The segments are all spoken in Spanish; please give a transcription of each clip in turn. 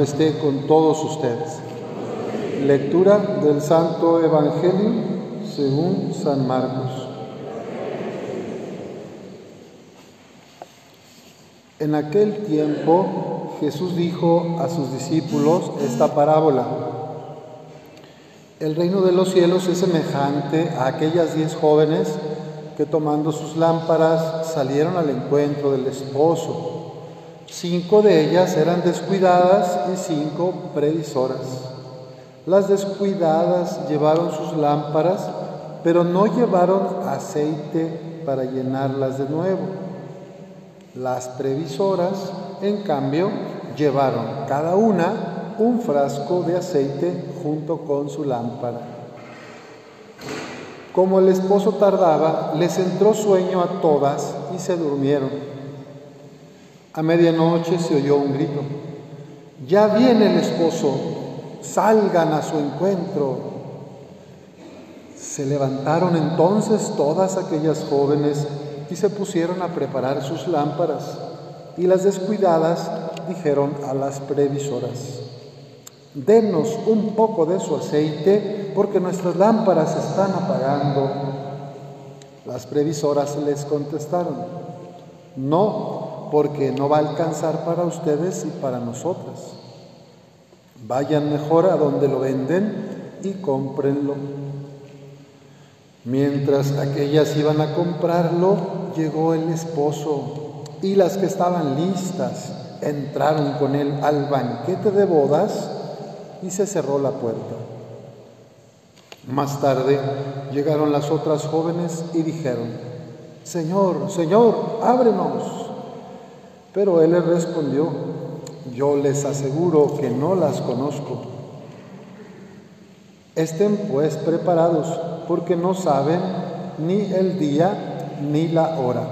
esté con todos ustedes. Lectura del Santo Evangelio según San Marcos. En aquel tiempo Jesús dijo a sus discípulos esta parábola. El reino de los cielos es semejante a aquellas diez jóvenes que tomando sus lámparas salieron al encuentro del esposo. Cinco de ellas eran descuidadas y cinco previsoras. Las descuidadas llevaron sus lámparas, pero no llevaron aceite para llenarlas de nuevo. Las previsoras, en cambio, llevaron cada una un frasco de aceite junto con su lámpara. Como el esposo tardaba, les entró sueño a todas y se durmieron. A medianoche se oyó un grito. Ya viene el esposo, salgan a su encuentro. Se levantaron entonces todas aquellas jóvenes y se pusieron a preparar sus lámparas. Y las descuidadas dijeron a las previsoras, denos un poco de su aceite porque nuestras lámparas se están apagando. Las previsoras les contestaron, no, porque no va a alcanzar para ustedes y para nosotras. Vayan mejor a donde lo venden y cómprenlo. Mientras aquellas iban a comprarlo, llegó el esposo y las que estaban listas entraron con él al banquete de bodas y se cerró la puerta. Más tarde llegaron las otras jóvenes y dijeron, Señor, Señor, ábrenos. Pero él les respondió, yo les aseguro que no las conozco. Estén pues preparados, porque no saben ni el día ni la hora.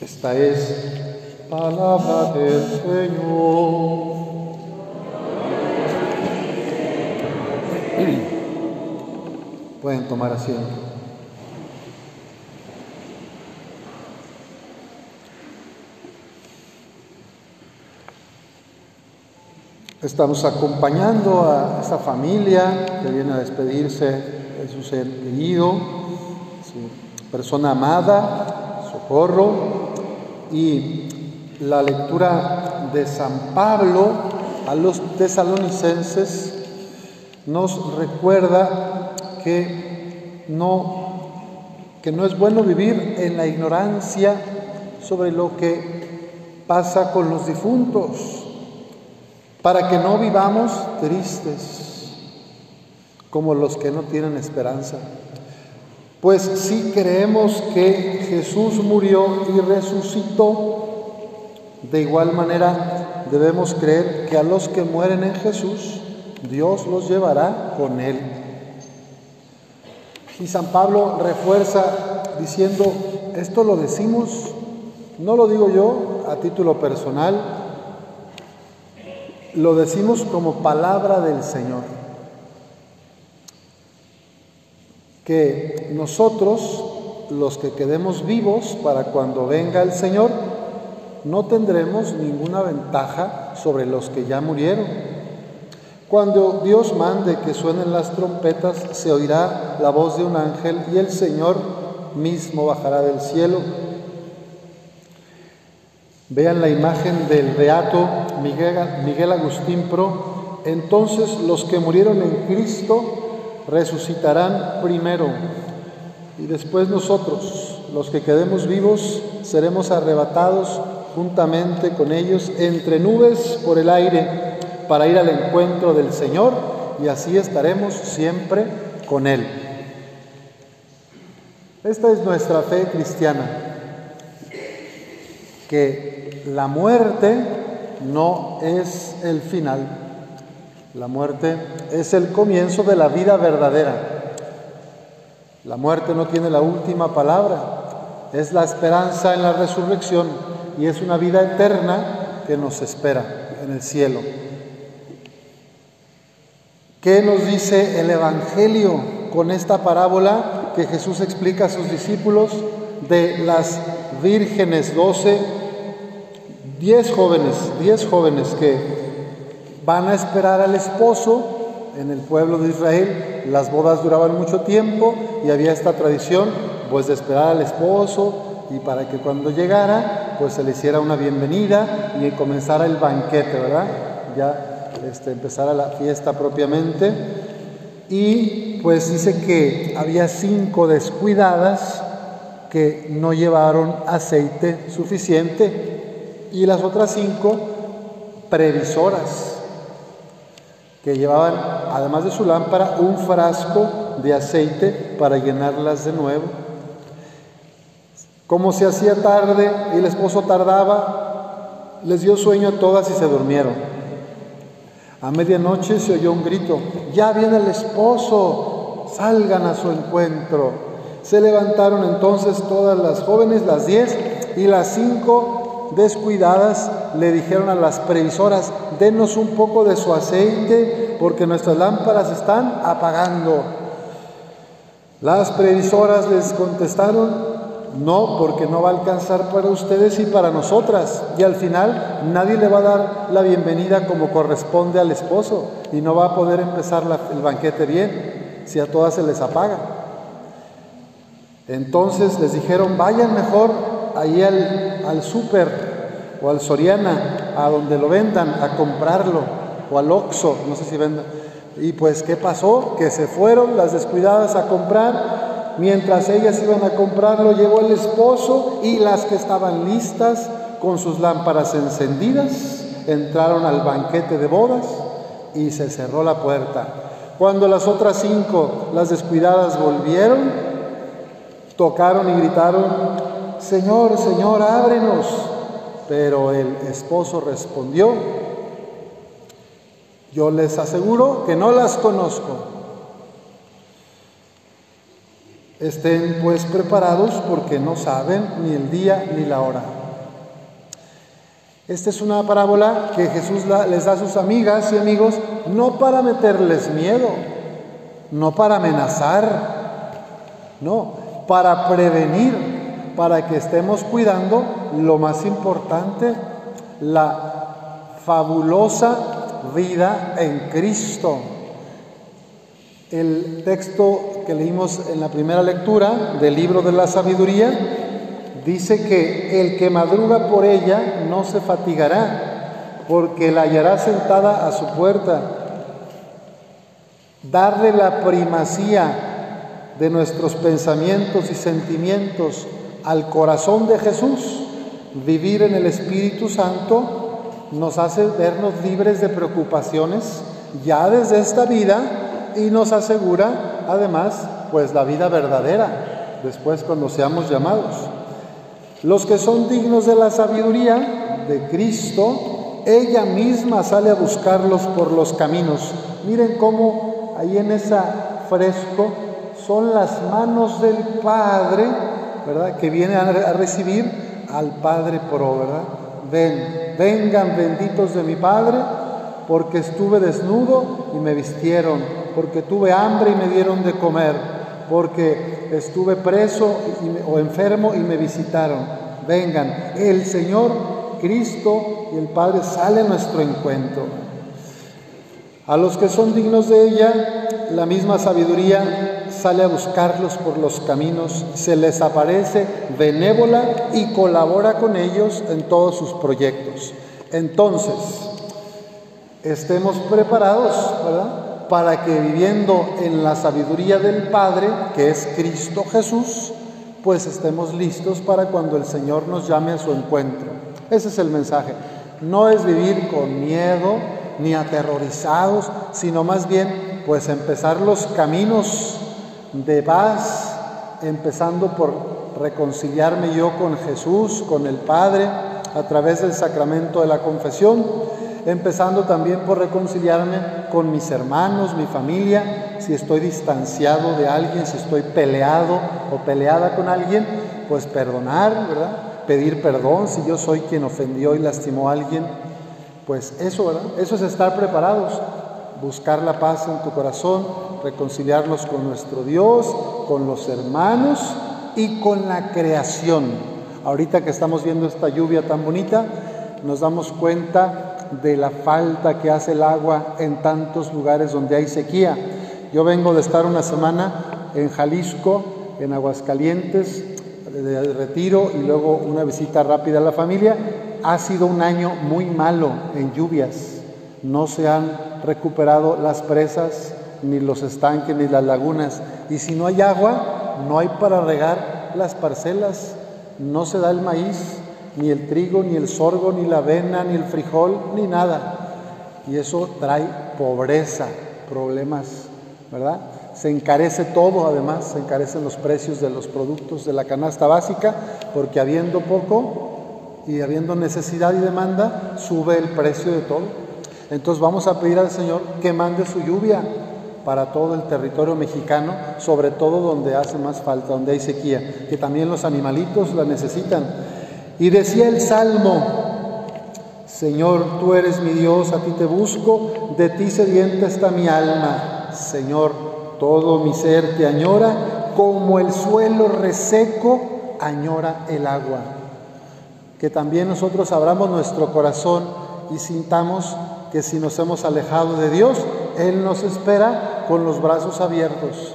Esta es palabra del Señor. Pueden tomar asiento. Estamos acompañando a esta familia que viene a despedirse de su ser querido, su persona amada, socorro, y la lectura de San Pablo a los tesalonicenses nos recuerda que no, que no es bueno vivir en la ignorancia sobre lo que pasa con los difuntos para que no vivamos tristes como los que no tienen esperanza. Pues si creemos que Jesús murió y resucitó, de igual manera debemos creer que a los que mueren en Jesús, Dios los llevará con Él. Y San Pablo refuerza diciendo, esto lo decimos, no lo digo yo a título personal, lo decimos como palabra del Señor. Que nosotros, los que quedemos vivos para cuando venga el Señor, no tendremos ninguna ventaja sobre los que ya murieron. Cuando Dios mande que suenen las trompetas, se oirá la voz de un ángel y el Señor mismo bajará del cielo Vean la imagen del beato Miguel, Agustín Pro. Entonces los que murieron en Cristo resucitarán primero y después nosotros, los que quedemos vivos, seremos arrebatados juntamente con ellos entre nubes por el aire para ir al encuentro del Señor y así estaremos siempre con Él. Esta es nuestra fe cristiana, que la muerte no es el final. La muerte es el comienzo de la vida verdadera. La muerte no tiene la última palabra. Es la esperanza en la resurrección y es una vida eterna que nos espera en el cielo. ¿Qué nos dice el Evangelio con esta parábola que Jesús explica a sus discípulos de las vírgenes doce diez jóvenes, diez jóvenes que van a esperar al esposo en el pueblo de Israel. Las bodas duraban mucho tiempo y había esta tradición pues de esperar al esposo y para que cuando llegara pues se le hiciera una bienvenida y comenzara el banquete, ¿verdad? Ya este, empezara la fiesta propiamente. Y pues dice que había cinco descuidadas que no llevaron aceite suficiente y las otras cinco previsoras que llevaban, además de su lámpara, un frasco de aceite para llenarlas de nuevo. Como se hacía tarde y el esposo tardaba, les dio sueño a todas y se durmieron. A medianoche se oyó un grito, ya viene el esposo, salgan a su encuentro. Se levantaron entonces todas las jóvenes, las diez, y las cinco descuidadas le dijeron a las previsoras, denos un poco de su aceite porque nuestras lámparas están apagando. Las previsoras les contestaron, no, porque no va a alcanzar para ustedes y para nosotras. Y al final nadie le va a dar la bienvenida como corresponde al esposo y no va a poder empezar el banquete bien si a todas se les apaga. Entonces les dijeron, vayan mejor ahí al, al súper o al Soriana, a donde lo vendan, a comprarlo, o al Oxxo, no sé si vendan. Y pues, ¿qué pasó? Que se fueron las descuidadas a comprar. Mientras ellas iban a comprarlo, llegó el esposo y las que estaban listas con sus lámparas encendidas entraron al banquete de bodas y se cerró la puerta. Cuando las otras cinco, las descuidadas, volvieron, Tocaron y gritaron, Señor, Señor, ábrenos. Pero el esposo respondió, yo les aseguro que no las conozco. Estén pues preparados porque no saben ni el día ni la hora. Esta es una parábola que Jesús les da a sus amigas y amigos no para meterles miedo, no para amenazar, no, para prevenir, para que estemos cuidando lo más importante, la fabulosa vida en Cristo. El texto que leímos en la primera lectura del libro de la sabiduría dice que el que madruga por ella no se fatigará, porque la hallará sentada a su puerta. Darle la primacía de nuestros pensamientos y sentimientos al corazón de Jesús, vivir en el Espíritu Santo nos hace vernos libres de preocupaciones ya desde esta vida y nos asegura además pues la vida verdadera después cuando seamos llamados. Los que son dignos de la sabiduría de Cristo, ella misma sale a buscarlos por los caminos. Miren cómo ahí en esa fresco son las manos del Padre, ¿verdad? Que viene a recibir al Padre pro, ¿verdad? Ven, vengan benditos de mi Padre, porque estuve desnudo y me vistieron, porque tuve hambre y me dieron de comer, porque estuve preso o enfermo y me visitaron. Vengan, el Señor Cristo y el Padre sale a nuestro encuentro. A los que son dignos de ella, la misma sabiduría sale a buscarlos por los caminos, se les aparece benévola y colabora con ellos en todos sus proyectos. Entonces, estemos preparados. Para que viviendo en la sabiduría del Padre, que es Cristo Jesús, pues estemos listos para cuando el Señor nos llame a su encuentro. Ese es el mensaje. No es vivir con miedo ni aterrorizados, sino más bien pues empezar los caminos de paz, empezando por reconciliarme yo con Jesús, con el Padre, a través del sacramento de la confesión, empezando también por reconciliarme con mis hermanos, mi familia, si estoy distanciado de alguien, si estoy peleado o peleada con alguien, pues perdonar, ¿verdad? Pedir perdón si yo soy quien ofendió y lastimó a alguien, pues eso, ¿verdad? Eso es estar preparados, buscar la paz en tu corazón, reconciliarlos con nuestro Dios, con los hermanos y con la creación. Ahorita que estamos viendo esta lluvia tan bonita, nos damos cuenta de la falta que hace el agua en tantos lugares donde hay sequía. Yo vengo de estar una semana en Jalisco, en Aguascalientes, de retiro y luego una visita rápida a la familia. Ha sido un año muy malo en lluvias. No se han recuperado las presas, ni los estanques, ni las lagunas. Y si no hay agua, no hay para regar las parcelas. No se da el maíz, ni el trigo, ni el sorgo, ni la avena, ni el frijol, ni nada. Y eso trae pobreza, problemas, ¿verdad? Se encarece todo, además, se encarecen los precios de los productos de la canasta básica, porque habiendo poco y habiendo necesidad y demanda, sube el precio de todo. Entonces vamos a pedir al Señor que mande su lluvia para todo el territorio mexicano, sobre todo donde hace más falta, donde hay sequía, que también los animalitos la necesitan. Y decía el Salmo, Señor, tú eres mi Dios, a ti te busco, de ti sedienta está mi alma. Señor, todo mi ser te añora, como el suelo reseco añora el agua. Que también nosotros abramos nuestro corazón y sintamos que si nos hemos alejado de Dios, Él nos espera con los brazos abiertos,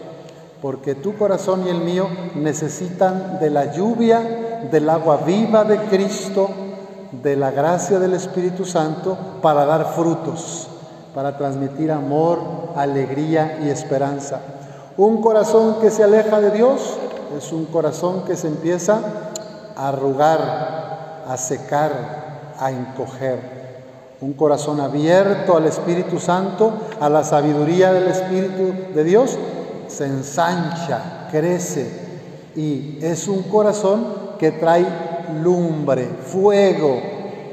porque tu corazón y el mío necesitan de la lluvia, del agua viva de Cristo, de la gracia del Espíritu Santo para dar frutos, para transmitir amor, alegría y esperanza. Un corazón que se aleja de Dios es un corazón que se empieza a arrugar, a secar, a encoger. Un corazón abierto al Espíritu Santo, a la sabiduría del Espíritu de Dios, se ensancha, crece y es un corazón que trae lumbre, fuego,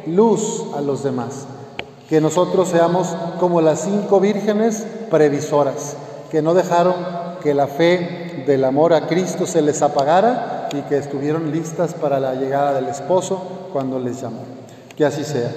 luz a los demás. Que nosotros seamos como las cinco vírgenes previsoras, que no dejaron que la fe del amor a Cristo se les apagara y que estuvieron listas para la llegada del esposo cuando les llamó. Que así sea.